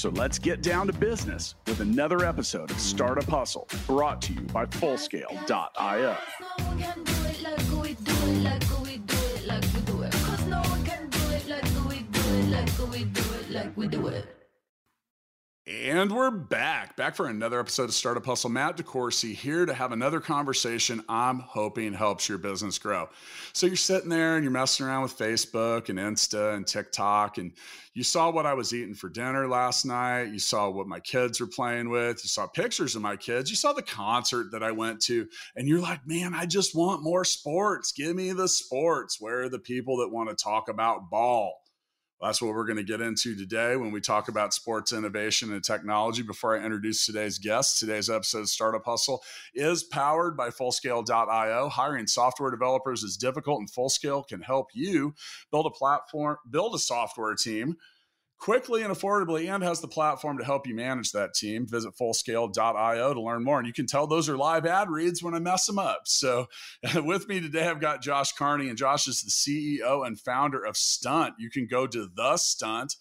So let's get down to business with another episode of Startup Hustle brought to you by Fullscale.io. And we're back, back for another episode of Startup Hustle. Matt DeCoursey here to have another conversation I'm hoping helps your business grow. So you're sitting there and you're messing around with Facebook and Insta and TikTok, and you saw what I was eating for dinner last night. You saw what my kids were playing with. You saw pictures of my kids. You saw the concert that I went to, and you're like, man, I just want more sports. Give me the sports. Where are the people that want to talk about ball? That's what we're going to get into today when we talk about sports innovation and technology. Before I introduce today's guest, today's episode of Startup Hustle is powered by Fullscale.io. Hiring software developers is difficult, and Fullscale can help you build a platform, build a software team quickly and affordably and has the platform to help you manage that team. Visit fullscale.io to learn more. And you can tell those are live ad reads when I mess them up. So with me today, I've got Josh Carney, and Josh is the CEO and founder of Stunt. You can go to the Stunt.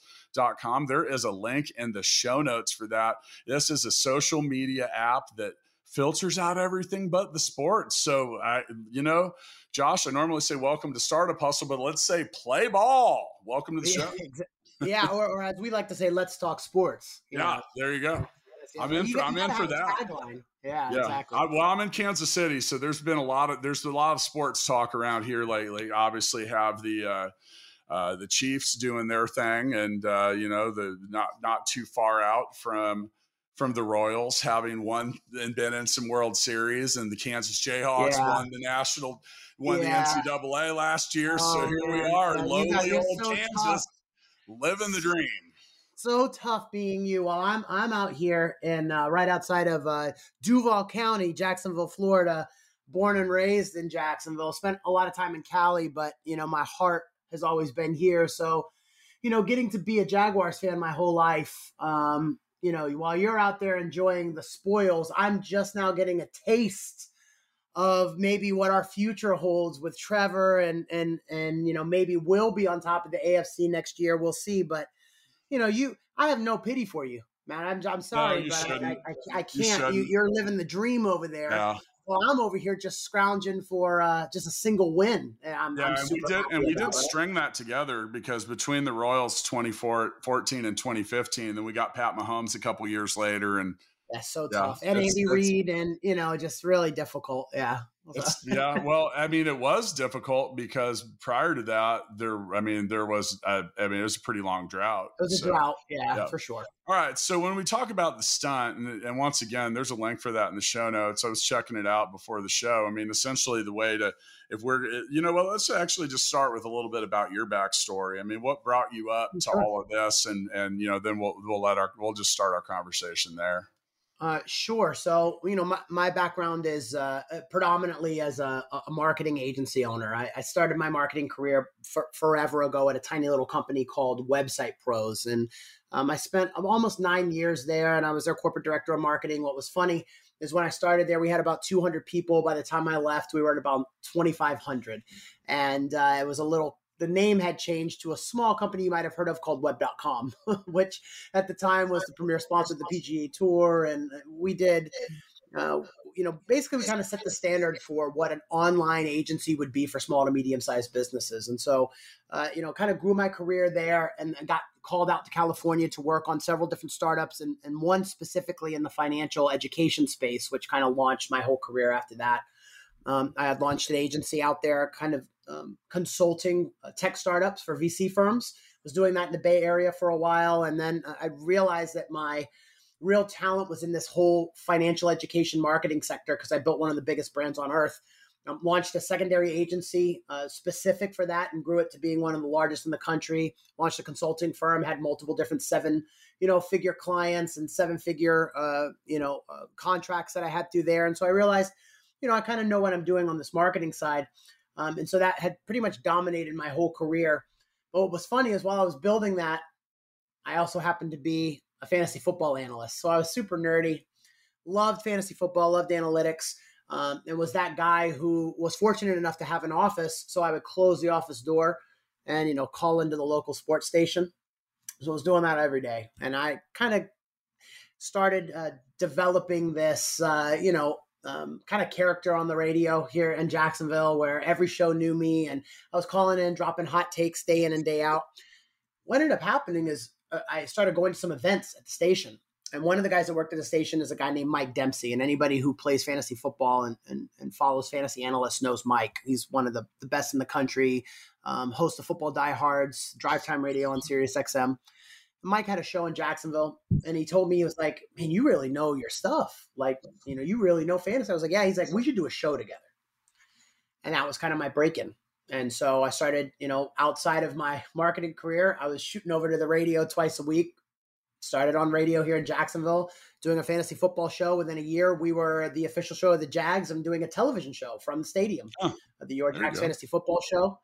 Com. There is a link in the show notes for that. This is a social media app that filters out everything but the sports. So I, you know, Josh, I normally say welcome to Startup Hustle, but let's say play ball. Welcome to the show yeah, or, or, as we like to say, let's talk sports. Yeah, know? there you go. I'm in. For, I'm in for that. Yeah, yeah. exactly. I, well, I'm in Kansas City, so there's been a lot of there's a lot of sports talk around here lately. Obviously, have the uh, uh, the Chiefs doing their thing, and uh, you know the not not too far out from from the Royals having won and been in some World Series, and the Kansas Jayhawks yeah. won the national won yeah. the NCAA last year. Oh, so here man. we are, yeah, lowly old so Kansas. Tough living the dream. So tough being you. While I'm I'm out here in uh, right outside of uh, Duval County, Jacksonville, Florida. Born and raised in Jacksonville. Spent a lot of time in Cali, but you know my heart has always been here. So, you know, getting to be a Jaguars fan my whole life. Um, you know, while you're out there enjoying the spoils, I'm just now getting a taste of maybe what our future holds with Trevor and and and you know maybe we'll be on top of the AFC next year. We'll see, but you know you I have no pity for you, man. I'm I'm sorry, no, but I, I, I, can't. You, you are living the dream over there. Yeah. Well, I'm over here just scrounging for uh, just a single win. I'm, yeah, I'm and we did, and we did string that together because between the Royals 2014 and 2015, then we got Pat Mahomes a couple years later, and that's so yeah, tough. And Andy Reid, and you know, just really difficult. Yeah. yeah. Well, I mean, it was difficult because prior to that, there, I mean, there was, uh, I mean, it was a pretty long drought. It was so, a drought. Yeah, yeah, for sure. All right. So when we talk about the stunt, and, and once again, there's a link for that in the show notes. I was checking it out before the show. I mean, essentially, the way to, if we're, eh, you know, well, let's actually just start with a little bit about your backstory. I mean, what brought you up mm, to all of this, and and you know, then we'll we'll let our we'll just start our conversation there. Uh, sure. So, you know, my, my background is uh, uh, predominantly as a, a, marketing agency owner. I, I started my marketing career for, forever ago at a tiny little company called Website Pros. And um, I spent almost nine years there and I was their corporate director of marketing. What was funny is when I started there, we had about 200 people. By the time I left, we were at about 2,500. And uh, it was a little the name had changed to a small company you might have heard of called web.com which at the time was the premier sponsor of the pga tour and we did uh, you know basically we kind of set the standard for what an online agency would be for small to medium sized businesses. And so uh, you know kind of grew my career there and got called out to california to work on several different startups and, and one specifically in the financial education space which kind of launched my whole career after that. Um, I had launched an agency out there, kind of um, consulting uh, tech startups for VC firms. Was doing that in the Bay Area for a while, and then I realized that my real talent was in this whole financial education marketing sector because I built one of the biggest brands on earth. Um, launched a secondary agency uh, specific for that and grew it to being one of the largest in the country. Launched a consulting firm, had multiple different seven, you know, figure clients and seven figure, uh, you know, uh, contracts that I had through there. And so I realized you know, I kind of know what I'm doing on this marketing side. Um, and so that had pretty much dominated my whole career. But what was funny is while I was building that, I also happened to be a fantasy football analyst. So I was super nerdy, loved fantasy football, loved analytics, um, and was that guy who was fortunate enough to have an office. So I would close the office door and, you know, call into the local sports station. So I was doing that every day. And I kind of started uh, developing this, uh, you know, um, kind of character on the radio here in Jacksonville where every show knew me and I was calling in, dropping hot takes day in and day out. What ended up happening is uh, I started going to some events at the station. And one of the guys that worked at the station is a guy named Mike Dempsey. And anybody who plays fantasy football and, and, and follows fantasy analysts knows Mike. He's one of the, the best in the country, um, host of Football Diehards, Drive Time Radio on Sirius XM. Mike had a show in Jacksonville and he told me, he was like, Man, you really know your stuff. Like, you know, you really know fantasy. I was like, Yeah. He's like, We should do a show together. And that was kind of my break in. And so I started, you know, outside of my marketing career, I was shooting over to the radio twice a week. Started on radio here in Jacksonville, doing a fantasy football show. Within a year, we were the official show of the Jags. I'm doing a television show from the stadium, huh. the Your Jags Fantasy Football Show.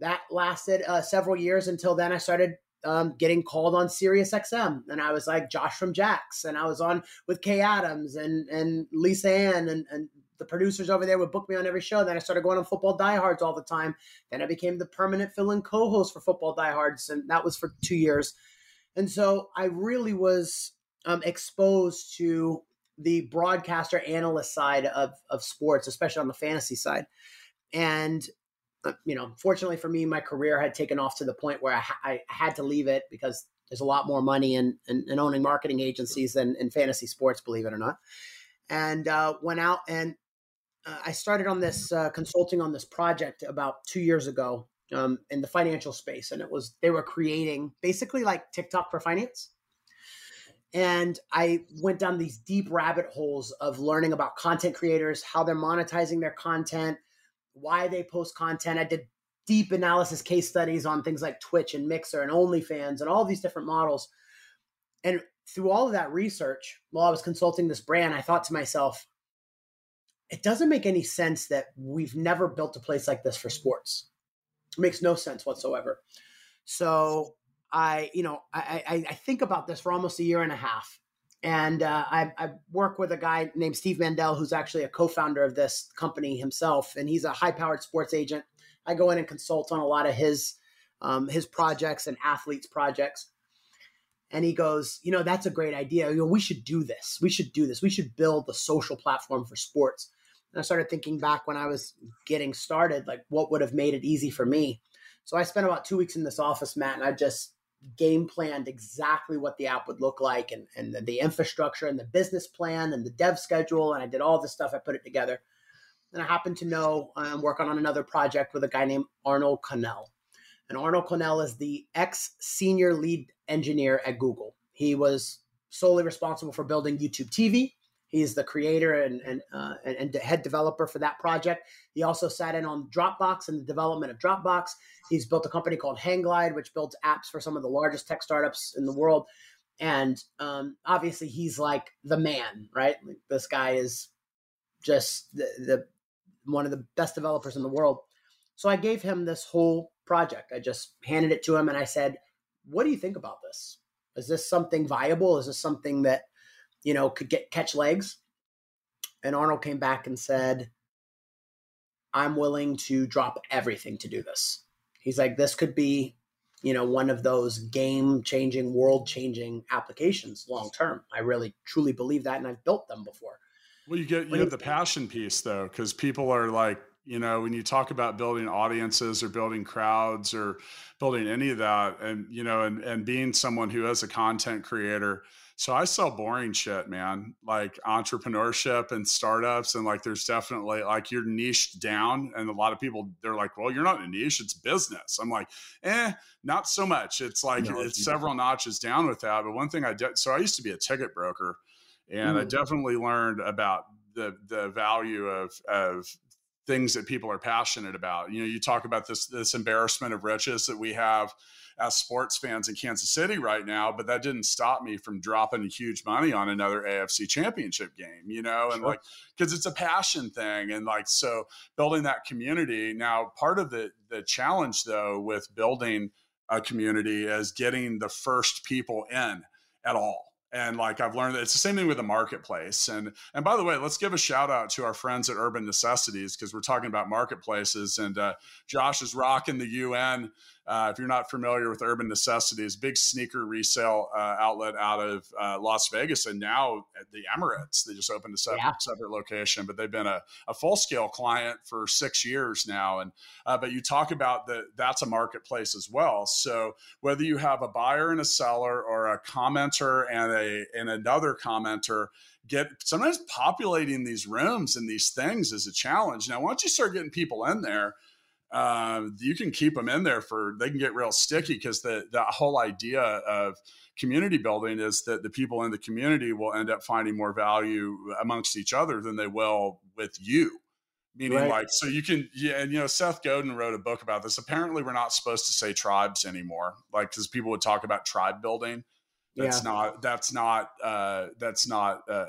That lasted uh, several years until then I started um, getting called on Sirius XM, and I was like Josh from Jax, and I was on with Kay Adams and and Lisa Ann, and, and the producers over there would book me on every show. Then I started going on Football Diehards all the time. Then I became the permanent fill-in co-host for Football Diehards, and that was for two years. And so I really was um, exposed to the broadcaster analyst side of of sports, especially on the fantasy side. And you know, fortunately for me, my career had taken off to the point where I, I had to leave it because there's a lot more money in, in, in owning marketing agencies than in fantasy sports, believe it or not. And uh, went out and uh, I started on this uh, consulting on this project about two years ago um, in the financial space, and it was they were creating basically like TikTok for finance. And I went down these deep rabbit holes of learning about content creators, how they're monetizing their content, why they post content. I did deep analysis case studies on things like Twitch and Mixer and OnlyFans and all these different models. And through all of that research, while I was consulting this brand, I thought to myself, it doesn't make any sense that we've never built a place like this for sports. It makes no sense whatsoever. So I, you know, I, I, I think about this for almost a year and a half. And uh, I, I, work with a guy named Steve Mandel, who's actually a co-founder of this company himself, and he's a high-powered sports agent. I go in and consult on a lot of his um, his projects and athletes' projects. And he goes, you know, that's a great idea. You know, we should do this. We should do this. We should build the social platform for sports. And I started thinking back when I was getting started, like what would have made it easy for me. So I spent about two weeks in this office, Matt, and I just game planned exactly what the app would look like and, and the, the, infrastructure and the business plan and the dev schedule. And I did all this stuff. I put it together. And I happened to know I'm um, working on another project with a guy named Arnold Connell. And Arnold Connell is the ex senior lead engineer at Google. He was solely responsible for building YouTube TV. He's the creator and and, uh, and, and head developer for that project. He also sat in on Dropbox and the development of Dropbox. He's built a company called Hangglide, which builds apps for some of the largest tech startups in the world. And um, obviously, he's like the man, right? Like this guy is just the, the one of the best developers in the world. So I gave him this whole project. I just handed it to him and I said, "What do you think about this? Is this something viable? Is this something that you know, could get catch legs. And Arnold came back and said, I'm willing to drop everything to do this. He's like, this could be, you know, one of those game changing, world changing applications long term. I really truly believe that. And I've built them before. Well, you get, you have the passion piece though, because people are like, you know, when you talk about building audiences or building crowds or building any of that, and, you know, and, and being someone who is a content creator, so I sell boring shit, man, like entrepreneurship and startups. And like, there's definitely like you're niched down. And a lot of people, they're like, well, you're not in a niche, it's business. I'm like, eh, not so much. It's like, no, it's several notches down with that. But one thing I did, so I used to be a ticket broker and mm. I definitely learned about the, the value of, of things that people are passionate about. You know, you talk about this this embarrassment of riches that we have as sports fans in Kansas City right now, but that didn't stop me from dropping huge money on another AFC championship game, you know, and sure. like because it's a passion thing and like so building that community. Now, part of the the challenge though with building a community is getting the first people in at all and like i've learned that it's the same thing with the marketplace and and by the way let's give a shout out to our friends at urban necessities because we're talking about marketplaces and uh, josh is rocking the un uh, if you're not familiar with Urban Necessities, big sneaker resale uh, outlet out of uh, Las Vegas, and now at the Emirates, they just opened a separate, yeah. separate location. But they've been a, a full scale client for six years now. And uh, but you talk about that that's a marketplace as well. So whether you have a buyer and a seller, or a commenter and a and another commenter, get sometimes populating these rooms and these things is a challenge. Now, once you start getting people in there uh, you can keep them in there for they can get real sticky because the the whole idea of community building is that the people in the community will end up finding more value amongst each other than they will with you meaning right. like so you can yeah and you know seth godin wrote a book about this apparently we're not supposed to say tribes anymore like because people would talk about tribe building that's yeah. not that's not uh, that's not uh,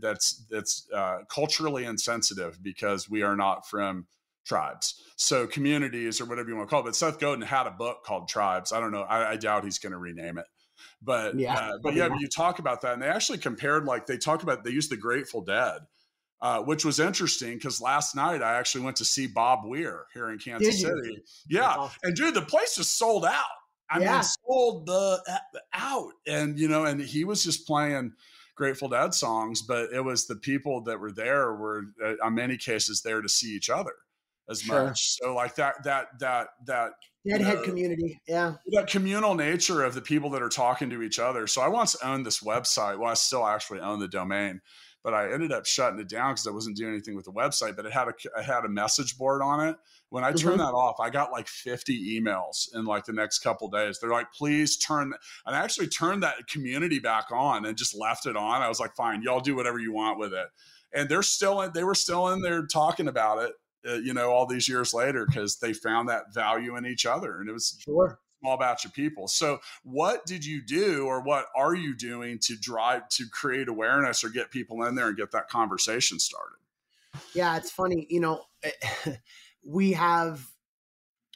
that's that's uh, culturally insensitive because we are not from tribes. So communities or whatever you want to call it. But Seth Godin had a book called Tribes. I don't know. I, I doubt he's going to rename it. But yeah, uh, but yeah, you talk about that, and they actually compared like they talk about they used the Grateful Dead. Uh, which was interesting because last night I actually went to see Bob Weir here in Kansas City. Yeah, awesome. and dude, the place just sold out. I yeah. mean, sold the out, and you know, and he was just playing Grateful Dead songs, but it was the people that were there were, uh, in many cases, there to see each other as sure. much. So like that that that that deadhead know, community, yeah, that communal nature of the people that are talking to each other. So I once owned this website. Well, I still actually own the domain, but I ended up shutting it down because I wasn't doing anything with the website. But it had a it had a message board on it. When I turned mm-hmm. that off, I got like 50 emails in like the next couple days. They're like, please turn. And I actually turned that community back on and just left it on. I was like, fine, y'all do whatever you want with it and they're still in, they were still in there talking about it uh, you know, all these years later because they found that value in each other, and it was sure. small batch of people. So, what did you do, or what are you doing to drive to create awareness or get people in there and get that conversation started? Yeah, it's funny. You know, we have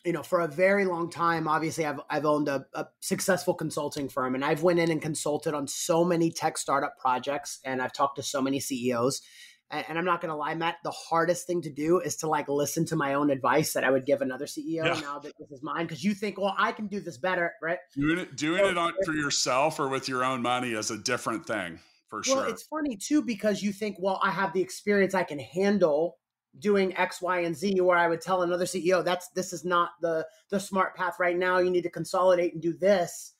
you know for a very long time obviously i've, I've owned a, a, successful consulting firm and i've went in and consulted on so many tech startup projects and i've talked to so many ceos and I'm not going to lie, Matt, the hardest thing to do is to like listen to my own advice that I would give another CEO yeah. now that this is mine. Cause you think, well, I can do this better, right? Doing it, doing so, it on for yourself or with your own money is a different thing for sure. well. It's funny too, because you think, well, I have the experience I can handle doing X, Y, and Z, where I would tell another CEO that's, this is not the, the smart path right now. You need to consolidate and do this.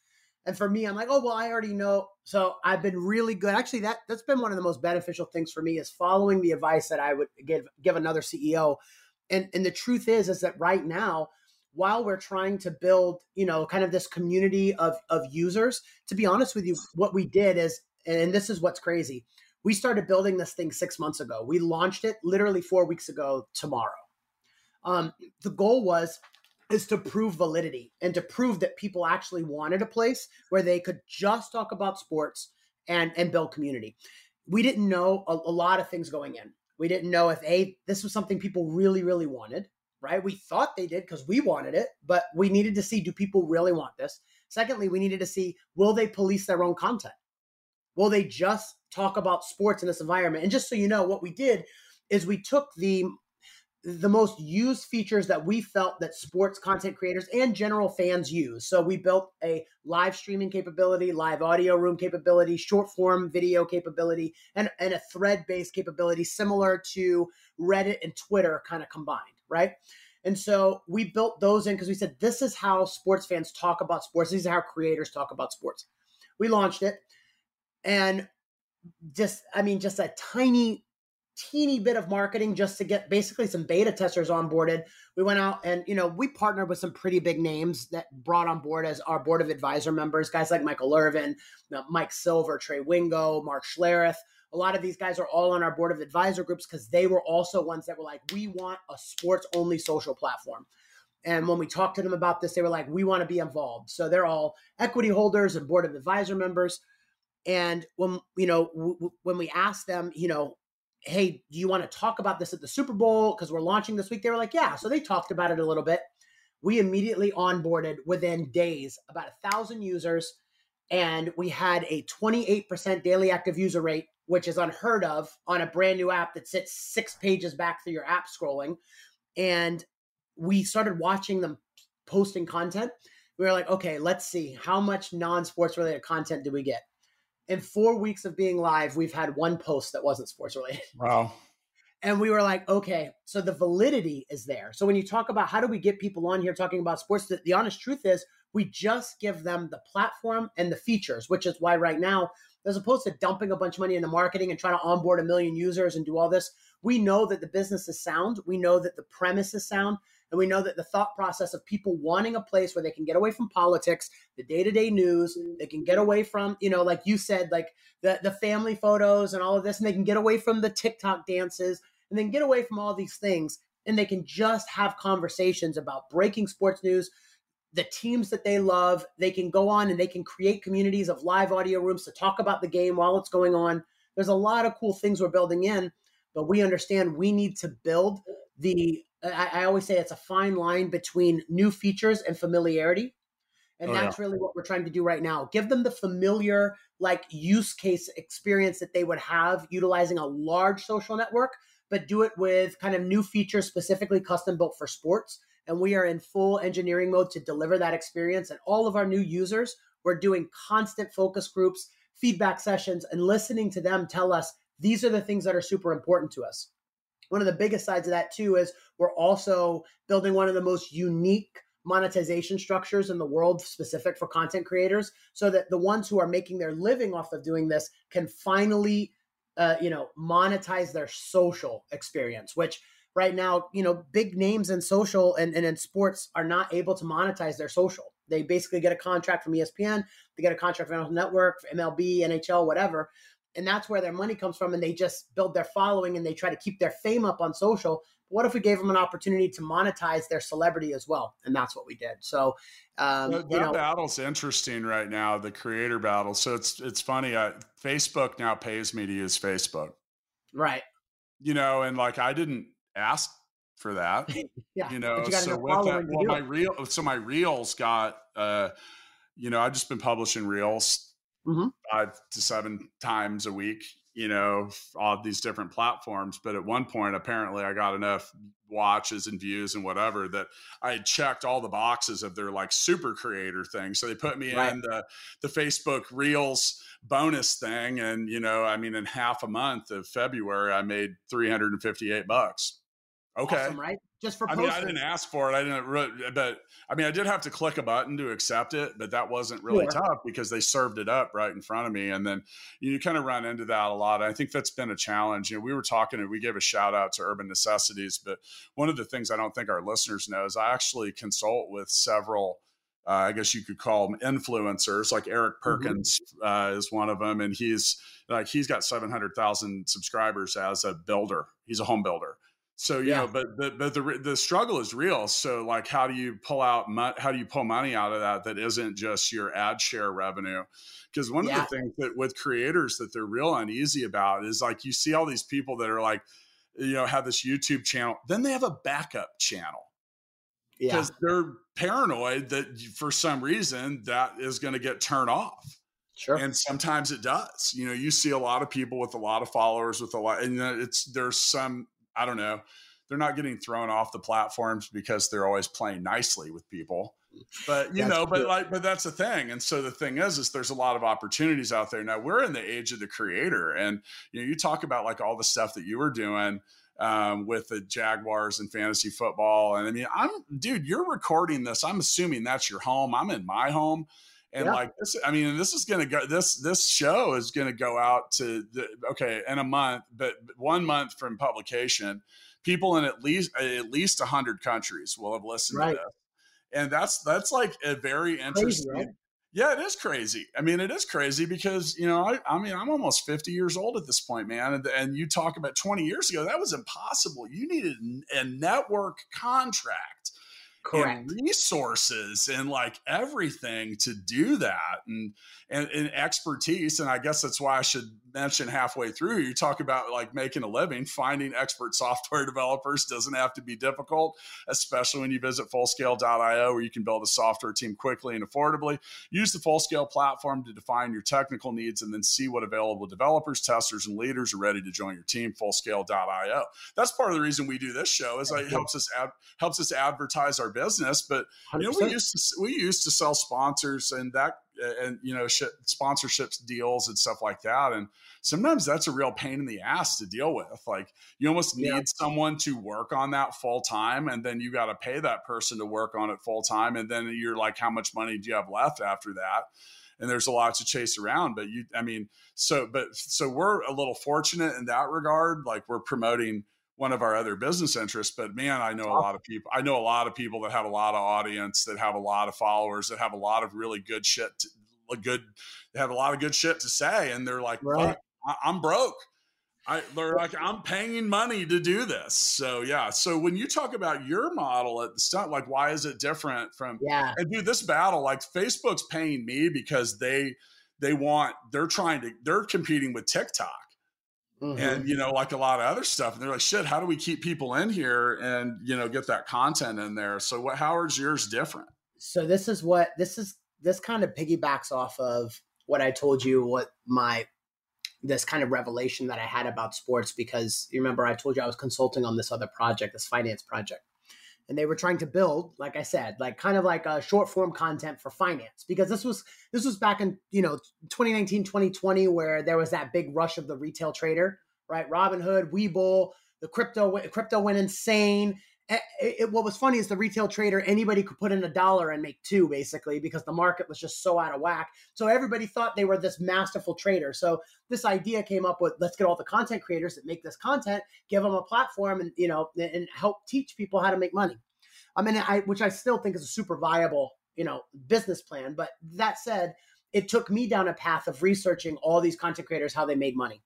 And for me, I'm like, oh well, I already know. So I've been really good. Actually, that that's been one of the most beneficial things for me is following the advice that I would give give another CEO. And and the truth is, is that right now, while we're trying to build, you know, kind of this community of of users, to be honest with you, what we did is, and this is what's crazy. We started building this thing six months ago. We launched it literally four weeks ago tomorrow. Um, the goal was is to prove validity and to prove that people actually wanted a place where they could just talk about sports and and build community. We didn't know a, a lot of things going in. We didn't know if a this was something people really really wanted, right? We thought they did because we wanted it, but we needed to see do people really want this? Secondly, we needed to see will they police their own content? Will they just talk about sports in this environment? And just so you know, what we did is we took the the most used features that we felt that sports content creators and general fans use. So we built a live streaming capability, live audio room capability, short form video capability, and, and a thread based capability similar to Reddit and Twitter kind of combined, right? And so we built those in because we said this is how sports fans talk about sports. These are how creators talk about sports. We launched it and just, I mean, just a tiny teeny bit of marketing just to get basically some beta testers onboarded. We went out and, you know, we partnered with some pretty big names that brought on board as our board of advisor members, guys like Michael Irvin, Mike Silver, Trey Wingo, Mark Schlereth. A lot of these guys are all on our board of advisor groups because they were also ones that were like, we want a sports only social platform. And when we talked to them about this, they were like, we want to be involved. So they're all equity holders and board of advisor members. And when, you know, w- when we asked them, you know, hey, do you want to talk about this at the Super Bowl? Because we're launching this week. They were like, yeah. So they talked about it a little bit. We immediately onboarded within days about a thousand users. And we had a 28% daily active user rate, which is unheard of on a brand new app that sits six pages back through your app scrolling. And we started watching them posting content. We were like, okay, let's see how much non sports related content do we get? In four weeks of being live, we've had one post that wasn't sports related. Wow. And we were like, okay, so the validity is there. So when you talk about how do we get people on here talking about sports, the, the honest truth is we just give them the platform and the features, which is why right now, as opposed to dumping a bunch of money into marketing and trying to onboard a million users and do all this, we know that the business is sound. We know that the premise is sound. And we know that the thought process of people wanting a place where they can get away from politics, the day to day news, they can get away from, you know, like you said, like the, the family photos and all of this, and they can get away from the TikTok dances and then get away from all these things. And they can just have conversations about breaking sports news, the teams that they love. They can go on and they can create communities of live audio rooms to talk about the game while it's going on. There's a lot of cool things we're building in, but we understand we need to build the I, I, always say it's a fine line between new features and familiarity. And oh, that's yeah. really what we're trying to do right now. Give them the familiar, like use case experience that they would have utilizing a large social network, but do it with kind of new features specifically custom built for sports. And we are in full engineering mode to deliver that experience. And all of our new users, we're doing constant focus groups, feedback sessions, and listening to them tell us these are the things that are super important to us. One of the biggest sides of that too is we're also building one of the most unique monetization structures in the world specific for content creators so that the ones who are making their living off of doing this can finally uh, you know monetize their social experience which right now you know big names in social and, and in sports are not able to monetize their social. They basically get a contract from espn they get a contract from network mlb nhl whatever and that's where their money comes from and they just build their following and they try to keep their fame up on social. But what if we gave them an opportunity to monetize their celebrity as well? And that's what we did. So um, that, you know, battle's interesting right now the creator battle. So it's it's funny uh, facebook now pays me to use facebook. Right. You know and like i didn't ask for that yeah you know you so with that well my real so my reels got uh you know i've just been publishing reels mm-hmm. five to seven times a week, you know, all these different platforms. But at one point, apparently, I got enough watches and views and whatever that I had checked all the boxes of their like super creator thing. So they put me right. in the the Facebook Reels bonus thing, and you know, I mean, in half a month of February, I made three hundred and fifty eight bucks. Okay, awesome, right? just for I mean, I didn't ask for it. I didn't, re- but I mean, I did have to click a button to accept it, but that wasn't really sure. tough because they served it up right in front of me. And then you kind of run into that a lot. I think that's been a challenge. You know, we were talking and we gave a shout out to Urban Necessities, but one of the things I don't think our listeners know is I actually consult with several. Uh, I guess you could call them influencers, like Eric mm-hmm. Perkins mm-hmm. uh, is one of them, and he's like he's got seven hundred thousand subscribers as a builder. He's a home builder, so you yeah. know, but but but the the struggle is real. So like, how do you pull out how do you pull money out of that that isn't just your ad share revenue? Because one yeah. of the things that with creators that they're real uneasy about is like you see all these people that are like, you know, have this YouTube channel, then they have a backup channel because yeah. they're paranoid that for some reason that is going to get turned off. Sure. And sometimes it does. You know, you see a lot of people with a lot of followers with a lot, and uh, it's there's some I don't know. They're not getting thrown off the platforms because they're always playing nicely with people. But you that's know, but like, but that's the thing. And so the thing is, is there's a lot of opportunities out there. Now we're in the age of the creator, and you know, you talk about like all the stuff that you were doing um, with the Jaguars and fantasy football. And I mean, I'm dude, you're recording this. I'm assuming that's your home. I'm in my home. And yeah. like this, I mean, this is going to go. This this show is going to go out to the, okay in a month, but one month from publication, people in at least at least hundred countries will have listened right. to this, and that's that's like a very interesting. Crazy, right? Yeah, it is crazy. I mean, it is crazy because, you know, I, I mean, I'm almost 50 years old at this point, man. And, and you talk about 20 years ago, that was impossible. You needed a network contract Correct. and resources and like everything to do that and, and, and expertise. And I guess that's why I should mention halfway through, you talk about like making a living, finding expert software developers doesn't have to be difficult, especially when you visit fullscale.io where you can build a software team quickly and affordably. Use the Fullscale platform to define your technical needs and then see what available developers, testers, and leaders are ready to join your team, fullscale.io. That's part of the reason we do this show is like, it helps us ad, helps us advertise our business. But you know, we used to we used to sell sponsors and that and you know sponsorships deals and stuff like that. And sometimes that's a real pain in the ass to deal with. Like you almost need yeah. someone to work on that full time and then you got to pay that person to work on it full time and then you're like how much money do you have left after that? And there's a lot to chase around but you i mean so but so we're a little fortunate in that regard. Like we're promoting one of our other business interests. But man, I know a lot of people. I know a lot of people that have a lot of audience, that have a lot of followers, that have a lot of really good shit. To, good, they have a lot of good shit to say, and they're like, right. I'm broke. I, they're like, I'm paying money to do this. So yeah. So when you talk about your model at the stunt, like, why is it different from? Yeah. And do this battle, like Facebook's paying me because they they want they're trying to they're competing with TikTok Mm-hmm. and you know like a lot of other stuff. And they're like shit how do we keep people in here and you know get that content in there? So what how is yours different. So this is what this is this kind of piggybacks off of what i told you what my this kind of revelation that i had about sports because you remember i told you i was consulting on this other project this finance project and they were trying to build like i said like kind of like a short form content for finance because this was this was back in you know 2019 2020 where there was that big rush of the retail trader right? Robinhood webull the crypto crypto went insane it, it, what was funny is the retail trader anybody could put in a dollar and make two basically because the market was just so out of whack. So everybody thought they were this masterful trader. So this idea came up with let's get all the content creators that make this content give them a platform and you know and help teach people how to make money. I mean i which i still think is a super viable you know business plan. But that said it took me down a path of researching all these content creators how they made money.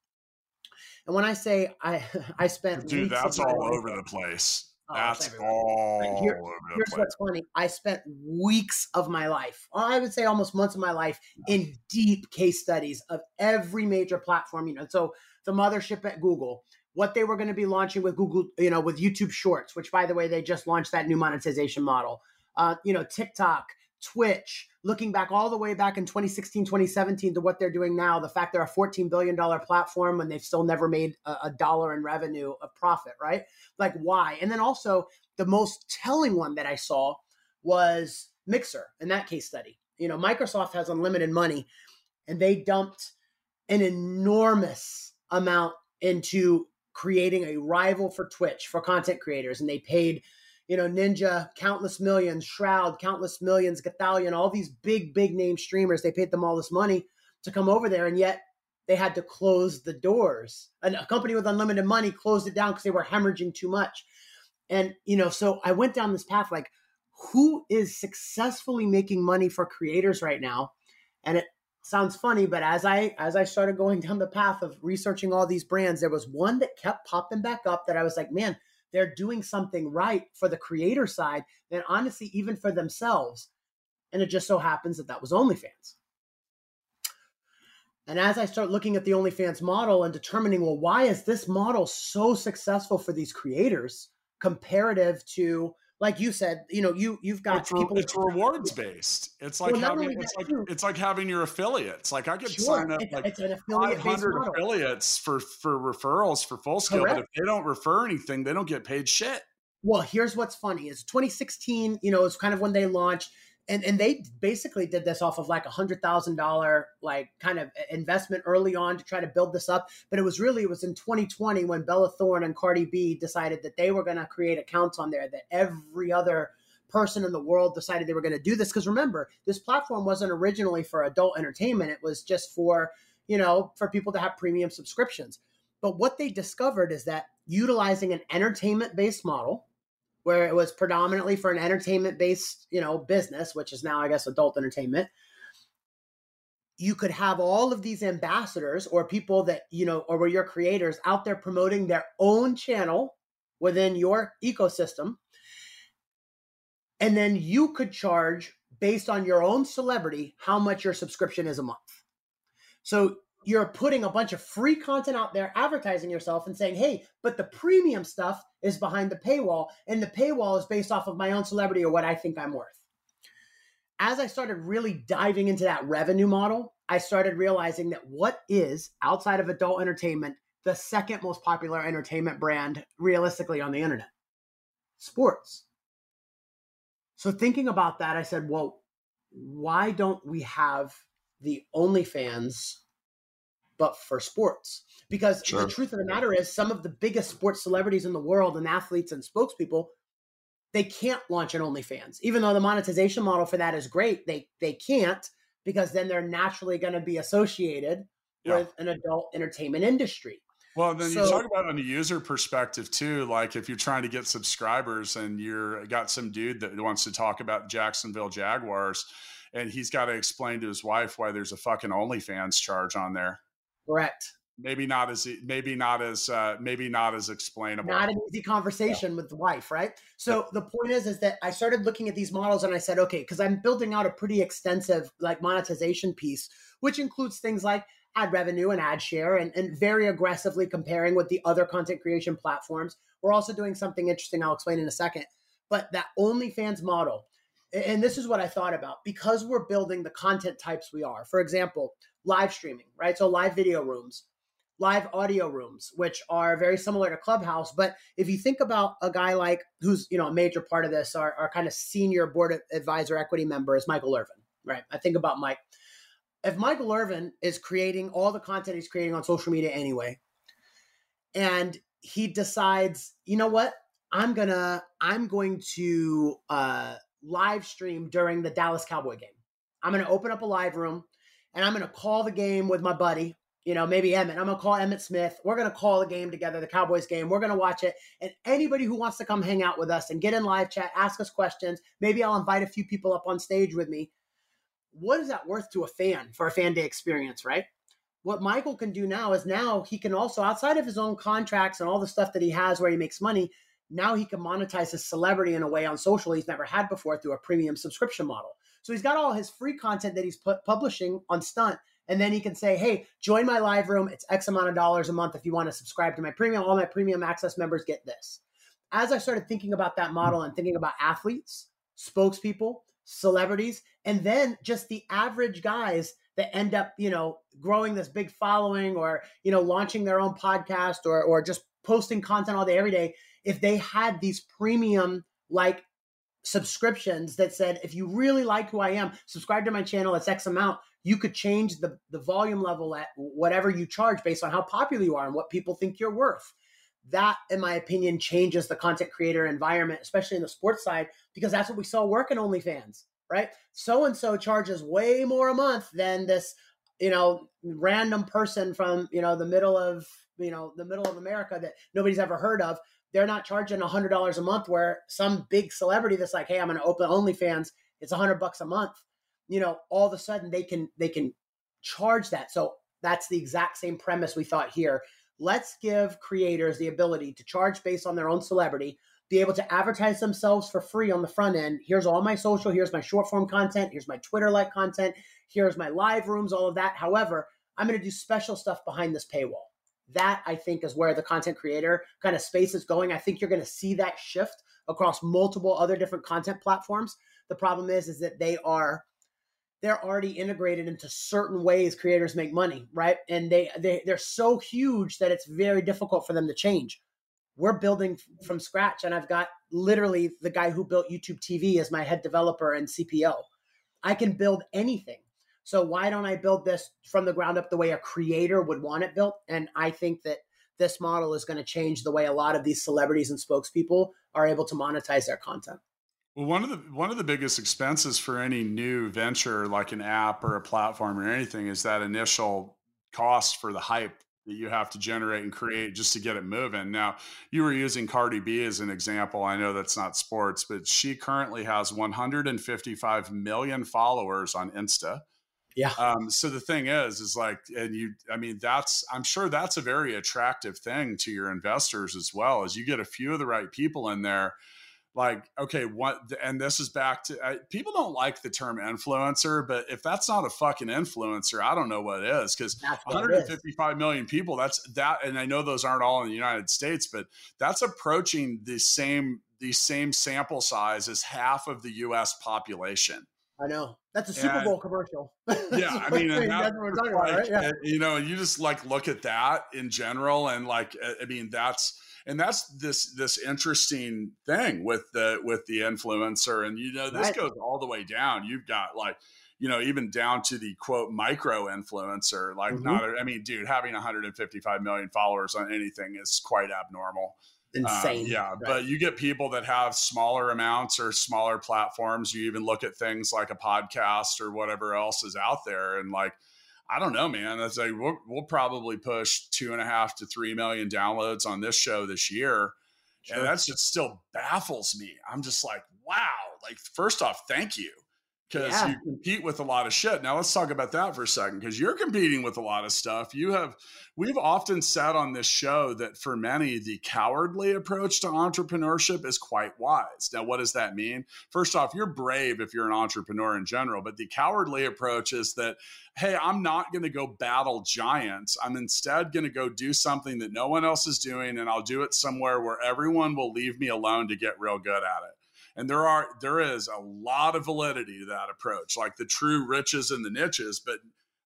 And when i say i i spent dude that's all over the place Oh, That's all Here, Here's what's funny. I spent weeks of my life, I would say almost months of my life, in deep case studies of every major platform. You know, so the mothership at Google, what they were going to be launching with Google, you know, with YouTube Shorts, which by the way, they just launched that new monetization model. Uh, you know, TikTok, Twitch, looking back all the way back in 2016, 2017 to what they're doing now, the fact they're a $14 billion platform and they've still never made a, a dollar in revenue of profit, right? Like, why? And then also, the most telling one that I saw was Mixer in that case study. You know, Microsoft has unlimited money and they dumped an enormous amount into creating a rival for Twitch for content creators. And they paid you know, Ninja, countless millions, Shroud, countless millions, Gothalion, all these big, big name streamers. They paid them all this money to come over there, and yet they had to close the doors. And a company with unlimited money closed it down because they were hemorrhaging too much. And, you know, so I went down this path like, who is successfully making money for creators right now? And it sounds funny, but as I as I started going down the path of researching all these brands, there was one that kept popping back up that I was like, man, they're doing something right for the creator side and honestly even for themselves. And it just so happens that that was onlyfans. And as i start looking at the onlyfans model and determining well why is this model so successful for these creators comparative to like you said, you know, you you've got it's, people. It's rewards based. It's like well, having it's like too. it's like having your affiliates. Like I could sure. sign up it's, like it's five hundred affiliates for for referrals for Fullscale, Correct. but if they don't refer anything, they don't get paid shit. Well, here's what's funny: is 2016. You know, it's kind of when they launched and and they basically did this off of like a hundred thousand dollar like kind of investment early on to try to build this up. But it was really it was in 2020 when Bella Thorne and Cardi B decided that they were going to create accounts on there that every other person in the world decided they were going to do this because remember this platform wasn't originally for adult entertainment it was just for you know for people to have premium subscriptions but what they discovered is that utilizing an entertainment based model where it was predominantly for an entertainment based, you know, business, which is now, I guess, adult entertainment. you could have all of these ambassadors or people that, you know, or were your creators out there promoting their own channel within your ecosystem. And then you could charge based on your own celebrity how much your subscription is a month. So you're putting a bunch of free content out there, advertising yourself and saying, hey, but the premium stuff is behind the paywall, and the paywall is based off of my own celebrity or what I think I'm worth. As I started really diving into that revenue model, I started realizing that what is outside of adult entertainment the second most popular entertainment brand realistically on the internet? Sports. So, thinking about that, I said, well, why don't we have the OnlyFans but for sports. Because sure. the truth of the matter is, some of the biggest sports celebrities in the world and athletes and spokespeople, they can't launch an OnlyFans. Even though the monetization model for that is great, they they can't because then they're naturally going to be associated yeah. with an adult entertainment industry. Well, then so, you talk about on the user perspective too. Like if you're trying to get subscribers and you're got some dude that wants to talk about Jacksonville Jaguars, and he's got to explain to his wife why there's a fucking OnlyFans charge on there. Correct. Maybe not as maybe not as uh, maybe not as explainable. Not an easy conversation yeah. with the wife, right? So the point is, is that I started looking at these models and I said, okay, because I'm building out a pretty extensive like monetization piece, which includes things like ad revenue and ad share, and, and very aggressively comparing with the other content creation platforms. We're also doing something interesting. I'll explain in a second. But that OnlyFans model, and this is what I thought about because we're building the content types we are. For example, live streaming, right? So live video rooms, live audio rooms, which are very similar to Clubhouse. But if you think about a guy like who's you know a major part of this, our, our kind of senior board advisor equity member is Michael Irvin, right? I think about Mike. If Michael Irvin is creating all the content he's creating on social media anyway, and he decides, you know what, I'm gonna I'm going to uh, live stream during the Dallas Cowboy game. I'm gonna open up a live room and I'm going to call the game with my buddy, you know, maybe Emmitt. I'm going to call Emmitt Smith. We're going to call the game together, the Cowboys game. We're going to watch it. And anybody who wants to come hang out with us and get in live chat, ask us questions, maybe I'll invite a few people up on stage with me. What is that worth to a fan for a fan day experience, right? What Michael can do now is now he can also, outside of his own contracts and all the stuff that he has where he makes money, now he can monetize his celebrity in a way on social he's never had before through a premium subscription model. So he's got all his free content that he's put, publishing on Stunt. And then he can say, hey, join my live room. It's X amount of dollars a month if you want to subscribe to my premium. All my premium access members get this. As I started thinking about that model and thinking about athletes, spokespeople, celebrities, and then just the average guys that end up, you know, growing this big following or, you know, launching their own podcast or or just posting content all day every day, if they had these premium like subscriptions that said, if you really like who I am, subscribe to my channel, it's X amount. You could change the, the volume level at whatever you charge based on how popular you are and what people think you're worth. That, in my opinion, changes the content creator environment, especially in the sports side, because that's what we saw work in OnlyFans, right? So and so charges way more a month than this, you know, random person from, you know, the middle of, you know, the middle of America that nobody's ever heard of they're not charging a hundred dollars a month where some big celebrity that's like, hey, I'm going to open OnlyFans. It's a hundred bucks a month. You know, all of a sudden they can they can charge that. So that's the exact same premise we thought here. Let's give creators the ability to charge based on their own celebrity, be able to advertise themselves for free on the front end. Here's all my social, here's my short form content, here's my Twitter like content, here's my live rooms, all of that. However, I'm going to do special stuff behind this paywall that I think is where the content creator kind of space is going. I think you're going to see that shift across multiple other different content platforms. The problem is is that they are they're already integrated into certain ways creators make money, right? And they they they're so huge that it's very difficult for them to change. We're building from scratch and I've got literally the guy who built YouTube TV as my head developer and CPO. I can build anything. So why don't I build this from the ground up the way a creator would want it built? And I think that this model is going to change the way a lot of these celebrities and spokespeople are able to monetize their content. Well, one of the one of the biggest expenses for any new venture, like an app or a platform or anything, is that initial cost for the hype that you have to generate and create just to get it moving. Now, you were using Cardi B as an example. I know that's not sports, but she currently has 155 million followers on Insta. Yeah. Um, so the thing is, is like, and you, I mean, that's, I'm sure that's a very attractive thing to your investors as well, as you get a few of the right people in there. Like, okay, what, and this is back to I, people don't like the term influencer, but if that's not a fucking influencer, I don't know what is because 155 million people, that's that. And I know those aren't all in the United States, but that's approaching the same, the same sample size as half of the US population. I know. That's a Super and, Bowl commercial. Yeah, I mean, that, that's what we're talking like, about, right? Yeah. You know, you just like look at that in general, and like, I mean, that's and that's this this interesting thing with the with the influencer, and you know, this right. goes all the way down. You've got like you know, even down to the quote micro influencer. Like, mm-hmm. not, I mean, dude, having 155 million followers on anything is quite abnormal. Um, insane. yeah, right. but you get people that have smaller amounts or smaller platforms. You even look at things like a podcast or whatever else is out there, and like, I don't know, man. It's like we'll, we'll probably push two and a half to three million downloads on this show this year, sure. and that's just still baffles me. I'm just like, wow. Like, first off, thank you because yeah. you compete with a lot of shit. Now let's talk about that for a second because you're competing with a lot of stuff. You have we've often said on this show that for many the cowardly approach to entrepreneurship is quite wise. Now what does that mean? First off, you're brave if you're an entrepreneur in general, but the cowardly approach is that hey, I'm not going to go battle giants. I'm instead going to go do something that no one else is doing and I'll do it somewhere where everyone will leave me alone to get real good at it and there are there is a lot of validity to that approach like the true riches and the niches but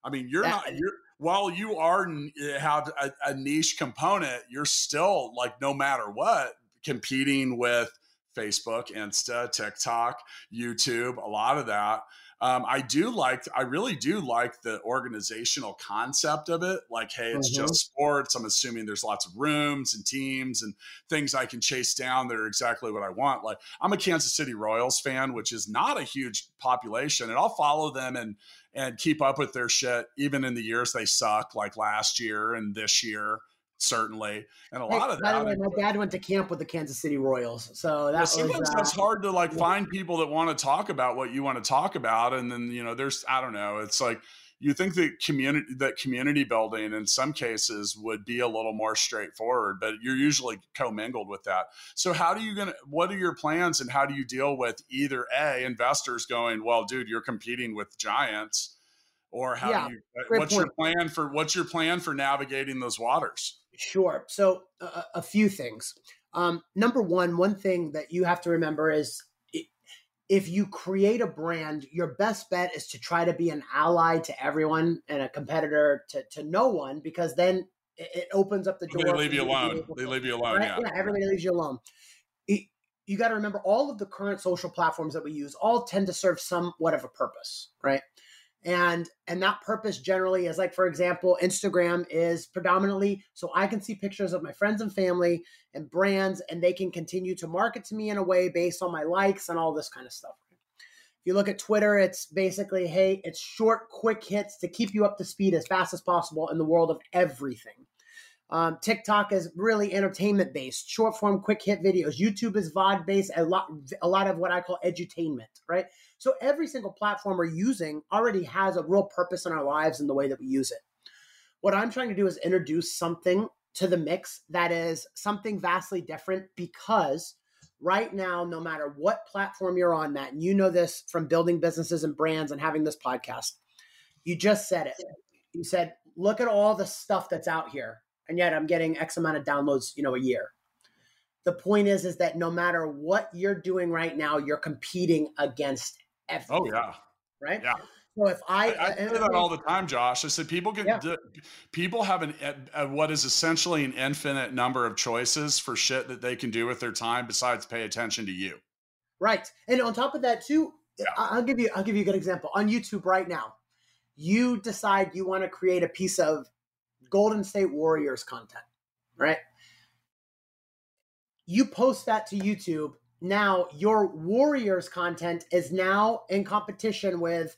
i mean you're that, not you're while you are have a, a niche component you're still like no matter what competing with facebook insta tiktok youtube a lot of that um, I do like, I really do like the organizational concept of it. Like, hey, it's mm-hmm. just sports. I'm assuming there's lots of rooms and teams and things I can chase down that are exactly what I want. Like, I'm a Kansas City Royals fan, which is not a huge population, and I'll follow them and and keep up with their shit, even in the years they suck, like last year and this year certainly. And a lot of that. By the way, my dad went to camp with the Kansas City Royals, so that well, was. Uh, it's hard to like find people that want to talk about what you want to talk about, and then you know, there's I don't know. It's like you think that community that community building in some cases would be a little more straightforward, but you're usually commingled with that. So how do you gonna? What are your plans, and how do you deal with either a investors going, well, dude, you're competing with giants. Or how yeah, do you? Uh, what's point. your plan for? What's your plan for navigating those waters? Sure. So uh, a few things. Um, number one, one thing that you have to remember is if you create a brand, your best bet is to try to be an ally to everyone and a competitor to, to no one, because then it, opens up the door. They leave you alone. They leave you alone. Right? Yeah. yeah, everybody leaves you alone. You got to remember all of the current social platforms that we use all tend to serve somewhat of a purpose, right? And and that purpose generally is like for example instagram is predominantly so i can see pictures of my friends and family and brands and they can continue to market to me in a way based on my likes and all this kind of stuff. If you look at twitter it's basically hey it's short quick hits to keep you up to speed as fast as possible in the world of everything um, TikTok is really entertainment based, short form, quick hit videos. YouTube is VOD based, a lot, a lot of what I call edutainment, right? So every single platform we're using already has a real purpose in our lives and the way that we use it. What I'm trying to do is introduce something to the mix that is something vastly different because right now, no matter what platform you're on, Matt, and you know this from building businesses and brands and having this podcast, you just said it. You said, look at all the stuff that's out here. And yet I'm getting X amount of downloads, you know, a year the point is is that no matter what you're doing right now you're competing against Oh, everything. Oh yeah. Right. Yeah. So if I, I, I uh, say that uh, all the time, Josh. I said people can yeah. people have an a, what is essentially an infinite number of choices for shit that they can do with their time besides pay attention to you. Right, and on top of that too, yeah. I'll give you I'll give you a good example on YouTube right now. You decide you want to create a piece of Golden State Warriors content, right? You post that to YouTube now your warriors content is now in competition with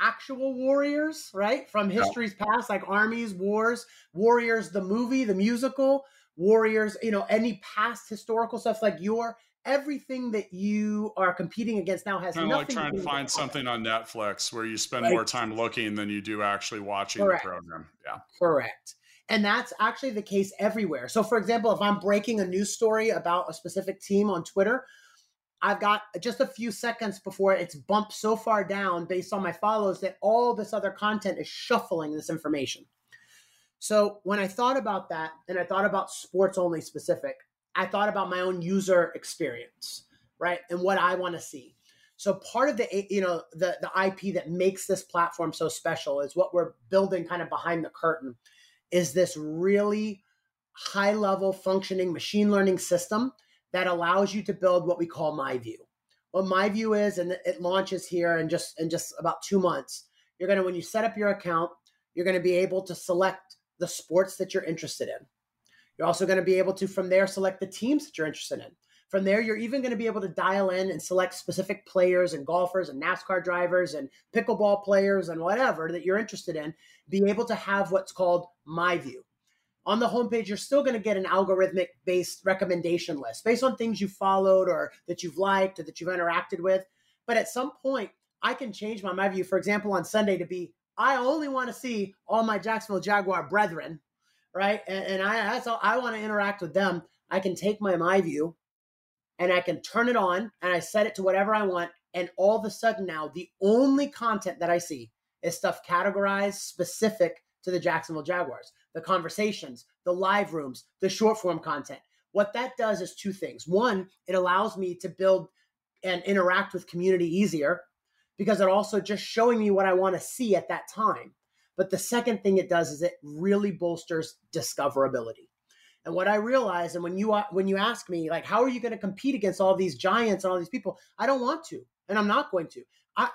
actual warriors, right? From history's past, like armies, wars, warriors, the movie, the musical, warriors, you know, any past historical stuff. Like you're everything that you are competing against now has kind of like trying to find something on Netflix where you spend right. more time looking than you do actually watching Correct. the program. Yeah. Correct. And that's actually the case everywhere. So, for example, if I'm breaking a news story about a specific team on Twitter, I've got just a few seconds before it's bumped so far down based on my follows that all this other content is shuffling this information. So, when I thought about that and I thought about sports only specific, I thought about my own user experience, right? And what I want to see. So part of the eh, you know the the IP that makes this platform so special is what we're building kind of behind the curtain is this really high level functioning machine learning system that allows you to build what we call my view what my view is and it launches here in just in just about two months you're going to when you set up your account you're going to be able to select the sports that you're interested in you're also going to be able to from there select the teams that you're interested in from there you're even going to be able to dial in and select specific players and golfers and nascar drivers and pickleball players and whatever that you're interested in be able to have what's called my view. On the homepage, you're still going to get an algorithmic based recommendation list based on things you followed or that you've liked or that you've interacted with. But at some point, I can change my my view, for example, on Sunday to be I only want to see all my Jacksonville Jaguar brethren, right? And, and I that's all I want to interact with them. I can take my my view and I can turn it on and I set it to whatever I want. And all of a sudden now, the only content that I see is stuff categorized specific to the Jacksonville Jaguars. The conversations, the live rooms, the short form content. What that does is two things. One, it allows me to build and interact with community easier because it also just showing me what I want to see at that time. But the second thing it does is it really bolsters discoverability. And what I realize, and when you when you ask me like, how are you going to compete against all these giants and all these people? I don't want to, and I'm not going to. I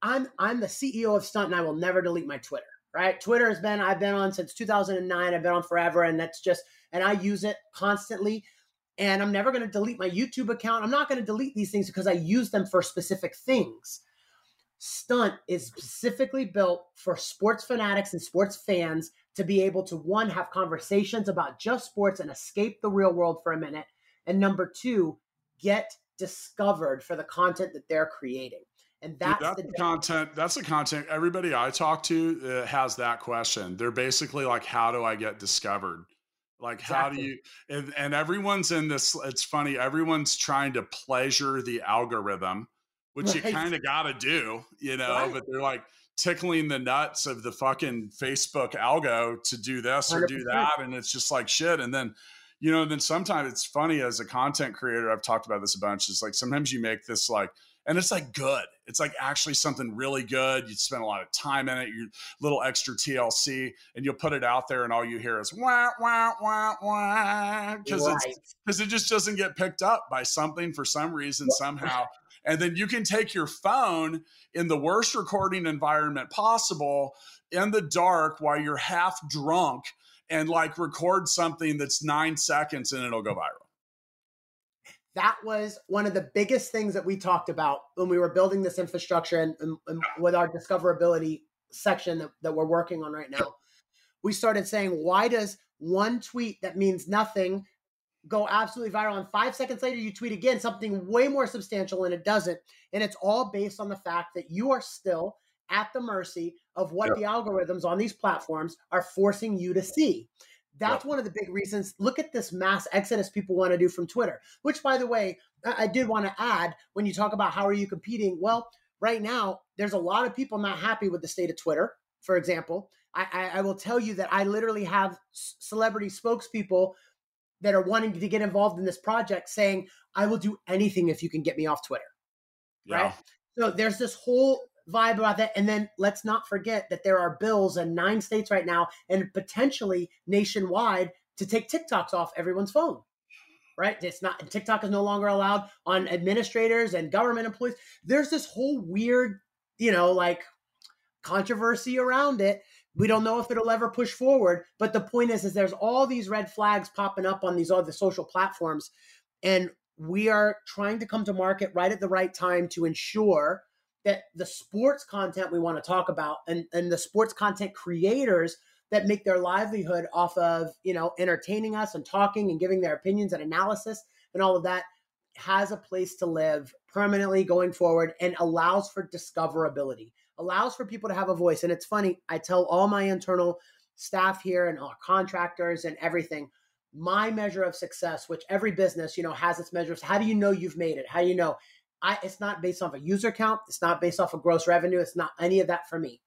I'm I'm the CEO of Stunt, and I will never delete my Twitter. Right? Twitter has been I've been on since 2009. I've been on forever, and that's just and I use it constantly. And I'm never going to delete my YouTube account. I'm not going to delete these things because I use them for specific things. Stunt is specifically built for sports fanatics and sports fans to be able to one have conversations about just sports and escape the real world for a minute, and number two, get discovered for the content that they're creating. And that's, that's the, the content. That's the content. Everybody I talk to uh, has that question. They're basically like, "How do I get discovered?" Like, exactly. how do you? And, and everyone's in this. It's funny. Everyone's trying to pleasure the algorithm, which right. you kind of got to do, you know. Right. But they're like tickling the nuts of the fucking Facebook algo to do this or 100%. do that, and it's just like shit. And then you know, then sometimes it's funny as a content creator. I've talked about this a bunch. It's like sometimes you make this like and it's like good. It's like actually something really good. You spend a lot of time in it, you little extra TLC, and you'll put it out there, and all you hear is wah wah wah wah because right. it's because it just doesn't get picked up by something for some reason somehow. And then you can take your phone in the worst recording environment possible in the dark while you're half drunk and like record something that's nine seconds and it'll go viral that was one of the biggest things that we talked about when we were building this infrastructure and, and, and with our discoverability section that, that we're working on right now. We started saying, why does one tweet that means nothing go absolutely viral and five seconds later you tweet again something way more substantial and it doesn't and it's all based on the fact that you are still at the mercy of what yep. the algorithms on these platforms are forcing you to see that's one of the big reasons. Look at this mass exodus people want to do from Twitter, which, by the way, I did want to add when you talk about how are you competing. Well, right now, there's a lot of people not happy with the state of Twitter, for example. I, I, I will tell you that I literally have celebrity spokespeople that are wanting to get involved in this project saying, I will do anything if you can get me off Twitter. Yeah. Right. So there's this whole vibe about that. And then let's not forget that there are bills in nine states right now and potentially nationwide to take TikToks off everyone's phone. Right? It's not TikTok is no longer allowed on administrators and government employees. There's this whole weird, you know, like controversy around it. We don't know if it'll ever push forward, but the point is, is there's all these red flags popping up on these other social platforms, and we are trying to come to market right at the right time to ensure that the sports content we want to talk about and, and the sports content creators that make their livelihood off of you know entertaining us and talking and giving their opinions and analysis and all of that has a place to live permanently going forward and allows for discoverability, allows for people to have a voice. And it's funny, I tell all my internal staff here and our contractors and everything, my measure of success, which every business, you know, has its measures. How do you know you've made it? How do you know? I it's not based off a user count, it's not based off of gross revenue, it's not any of that for me.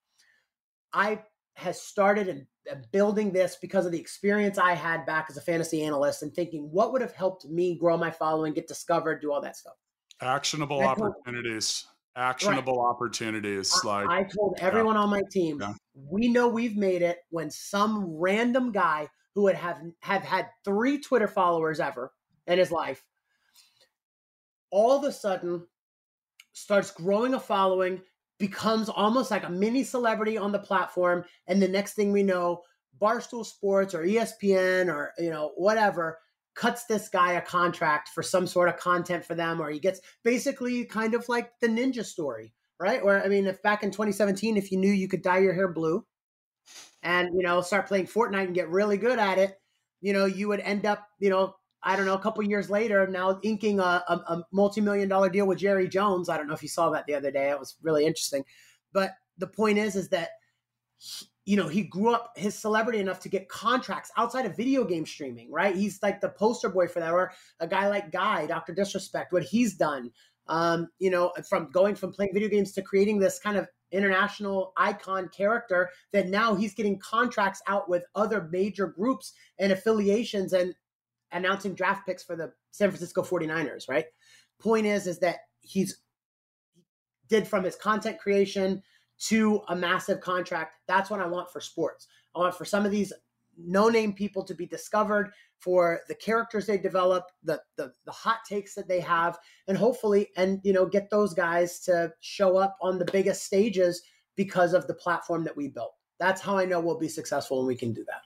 I has started and building this because of the experience I had back as a fantasy analyst and thinking what would have helped me grow my following, get discovered, do all that stuff. Actionable opportunities. Actionable right. opportunities. I, like I told everyone yeah. on my team, yeah. we know we've made it when some random guy who would have have had three Twitter followers ever in his life, all of a sudden starts growing a following, becomes almost like a mini celebrity on the platform, and the next thing we know, Barstool Sports or ESPN or you know whatever cuts this guy a contract for some sort of content for them, or he gets basically kind of like the ninja story, right? Where I mean, if back in 2017, if you knew you could dye your hair blue and you know start playing Fortnite and get really good at it, you know, you would end up, you know, I don't know, a couple years later, now inking a, a, a multi-million dollar deal with Jerry Jones. I don't know if you saw that the other day. It was really interesting. But the point is, is that you know he grew up his celebrity enough to get contracts outside of video game streaming. Right? He's like the poster boy for that. Or a guy like Guy, Doctor Disrespect, what he's done. Um, you know, from going from playing video games to creating this kind of international icon character that now he's getting contracts out with other major groups and affiliations and announcing draft picks for the San Francisco 49ers, right? Point is is that he's did from his content creation to a massive contract. That's what I want for sports. I want for some of these no-name people to be discovered for the characters they develop, the, the the hot takes that they have, and hopefully, and you know, get those guys to show up on the biggest stages because of the platform that we built. That's how I know we'll be successful and we can do that.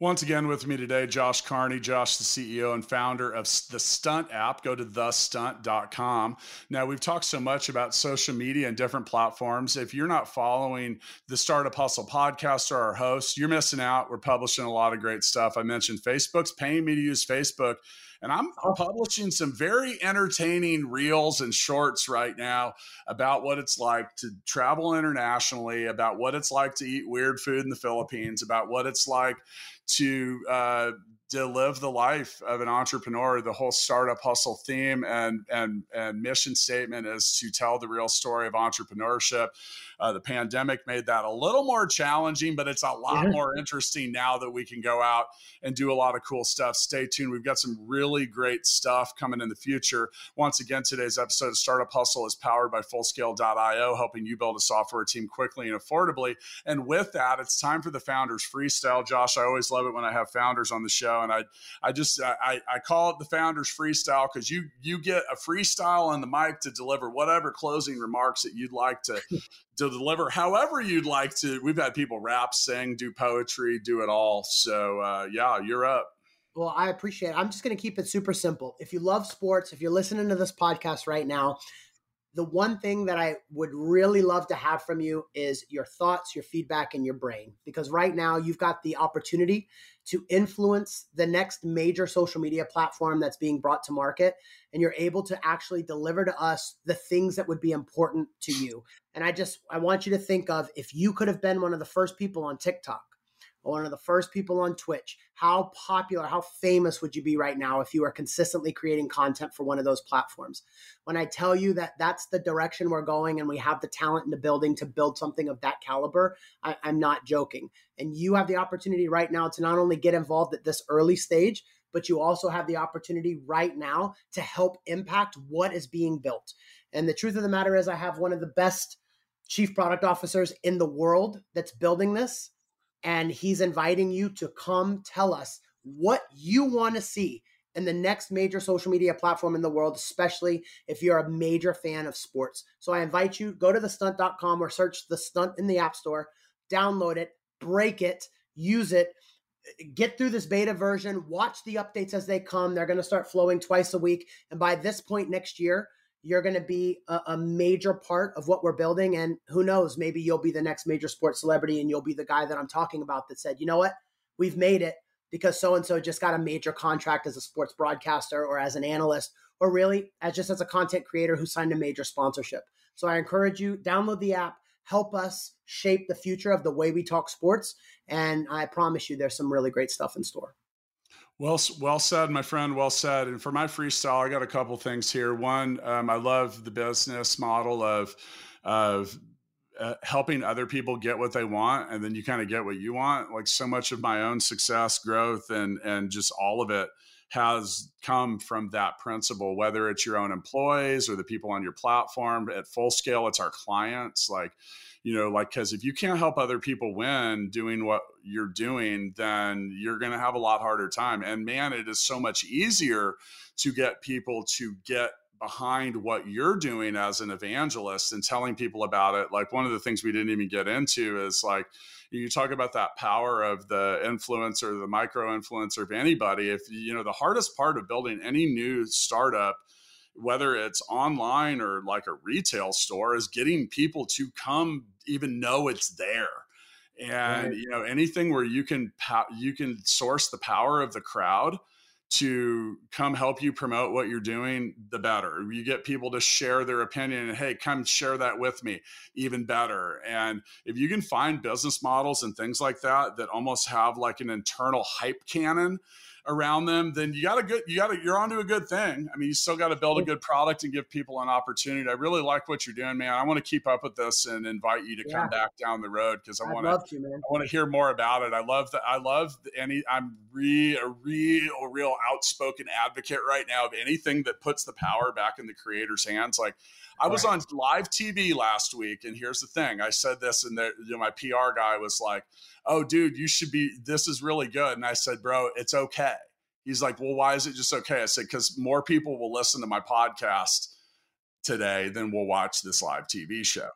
Once again with me today, Josh Carney. Josh, the CEO and founder of the Stunt app. Go to thestunt.com. Now, we've talked so much about social media and different platforms. If you're not following the Startup Hustle podcast or our hosts, you're missing out. We're publishing a lot of great stuff. I mentioned Facebook's paying me to use Facebook. And I'm publishing some very entertaining reels and shorts right now about what it's like to travel internationally, about what it's like to eat weird food in the Philippines, about what it's like to uh, live the life of an entrepreneur. The whole startup hustle theme and and and mission statement is to tell the real story of entrepreneurship. Uh, the pandemic made that a little more challenging, but it's a lot yeah. more interesting now that we can go out and do a lot of cool stuff. Stay tuned. We've got some really great stuff coming in the future. Once again, today's episode of Startup Hustle is powered by Fullscale.io, helping you build a software team quickly and affordably. And with that, it's time for the Founders Freestyle. Josh, I always love it when I have founders on the show, and I, I just I, I call it the Founders Freestyle because you you get a freestyle on the mic to deliver whatever closing remarks that you'd like to to deliver however you'd like to. We've had people rap, sing, do poetry, do it all. So uh, yeah, you're up. Well, I appreciate it. I'm just going to keep it super simple. If you love sports, if you're listening to this podcast right now, the one thing that I would really love to have from you is your thoughts, your feedback, and your brain. Because right now you've got the opportunity to influence the next major social media platform that's being brought to market. And you're able to actually deliver to us the things that would be important to you. And I just, I want you to think of if you could have been one of the first people on TikTok one of the first people on Twitch. How popular, how famous would you be right now if you were consistently creating content for one of those platforms? When I tell you that that's the direction we're going and we have the talent in the building to build something of that caliber, I, I'm not joking. And you have the opportunity right now to not only get involved at this early stage, but you also have the opportunity right now to help impact what is being built. And the truth of the matter is, I have one of the best chief product officers in the world that's building this and he's inviting you to come tell us what you want to see in the next major social media platform in the world, especially if you're a major fan of sports. So I invite you, go to thestunt.com or search the stunt in the App Store, download it, break it, use it, get through this beta version, watch the updates as they come. They're going to start flowing twice a week. And by this point next year, you're going to be a, a, major part of what we're building. And who knows, maybe you'll be the next major sports celebrity and you'll be the guy that I'm talking about that said, you know what, we've made it. because so and so just got a major contract as a sports broadcaster or as an analyst or really as just as a content creator who signed a major sponsorship. So I encourage you download the app, help us shape the future of the way we talk sports and I promise you there's some really great stuff in store. Well, well said, my friend. Well said. And for my freestyle, I got a couple things here. One, um, I love the business model of of uh, helping other people get what they want, and then you kind of get what you want. Like so much of my own success, growth, and and just all of it has come from that principle. Whether it's your own employees or the people on your platform at full scale, it's our clients. Like you know, like, because if you can't help other people win doing what you're doing, then you're going to have a lot harder time. And man, it is so much easier to get people to get behind what you're doing as an evangelist and telling people about it. Like, one of the things we didn't even get into is like, you talk about that power of the influencer, the micro influencer of anybody. If you know, the hardest part of building any new startup whether it's online or like a retail store, is getting people to come even know it's there. And right. you know anything where you can you can source the power of the crowd to come help you promote what you're doing, the better. You get people to share their opinion and hey, come share that with me, even better. And if you can find business models and things like that that almost have like an internal hype cannon around them, then you got a good, you got to, you're onto a good thing. I mean, you still got to build a good product and give people an opportunity. I really like what you're doing, man. I want to keep up with this and invite you to yeah. come back down the road because I want to, I want to hear more about it. I love that. I love any, I'm re, a real, real outspoken advocate right now of anything that puts the power back in the creator's hands. Like, I was on live TV last week, and here's the thing: I said this, and the, you know, my PR guy was like, oh, dude, you should be, this is really good. And I said, bro, it's okay. He's like, well, why is it just okay? I said, because more people will listen to my podcast today than will watch this live TV show.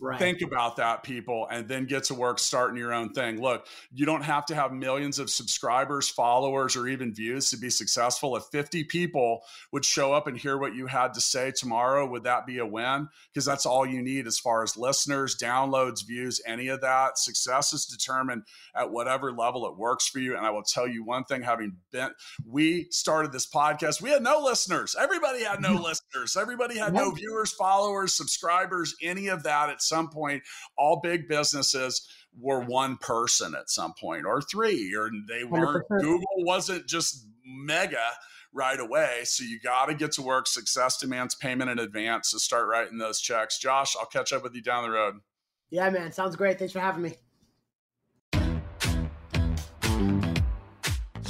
Right. Think about that, people, and then get to work starting your own thing. Look, you don't have to have millions of subscribers, followers, or even views to be successful. If 50 people would show up and hear what you had to say tomorrow, would that be a win? Because that's all you need as far as listeners, downloads, views, any of that. Success is determined at whatever level it works for you. And I will tell you one thing having been, we started this podcast, we had no listeners. Everybody had no listeners. Everybody had no viewers, followers, subscribers, any of that. It's some point, all big businesses were one person at some point or three, or they weren't, 100%. Google wasn't just mega right away. So you got to get to work. Success demands payment in advance to start writing those checks. Josh, I'll catch up with you down the road. Yeah, man. Sounds great. Thanks for having me.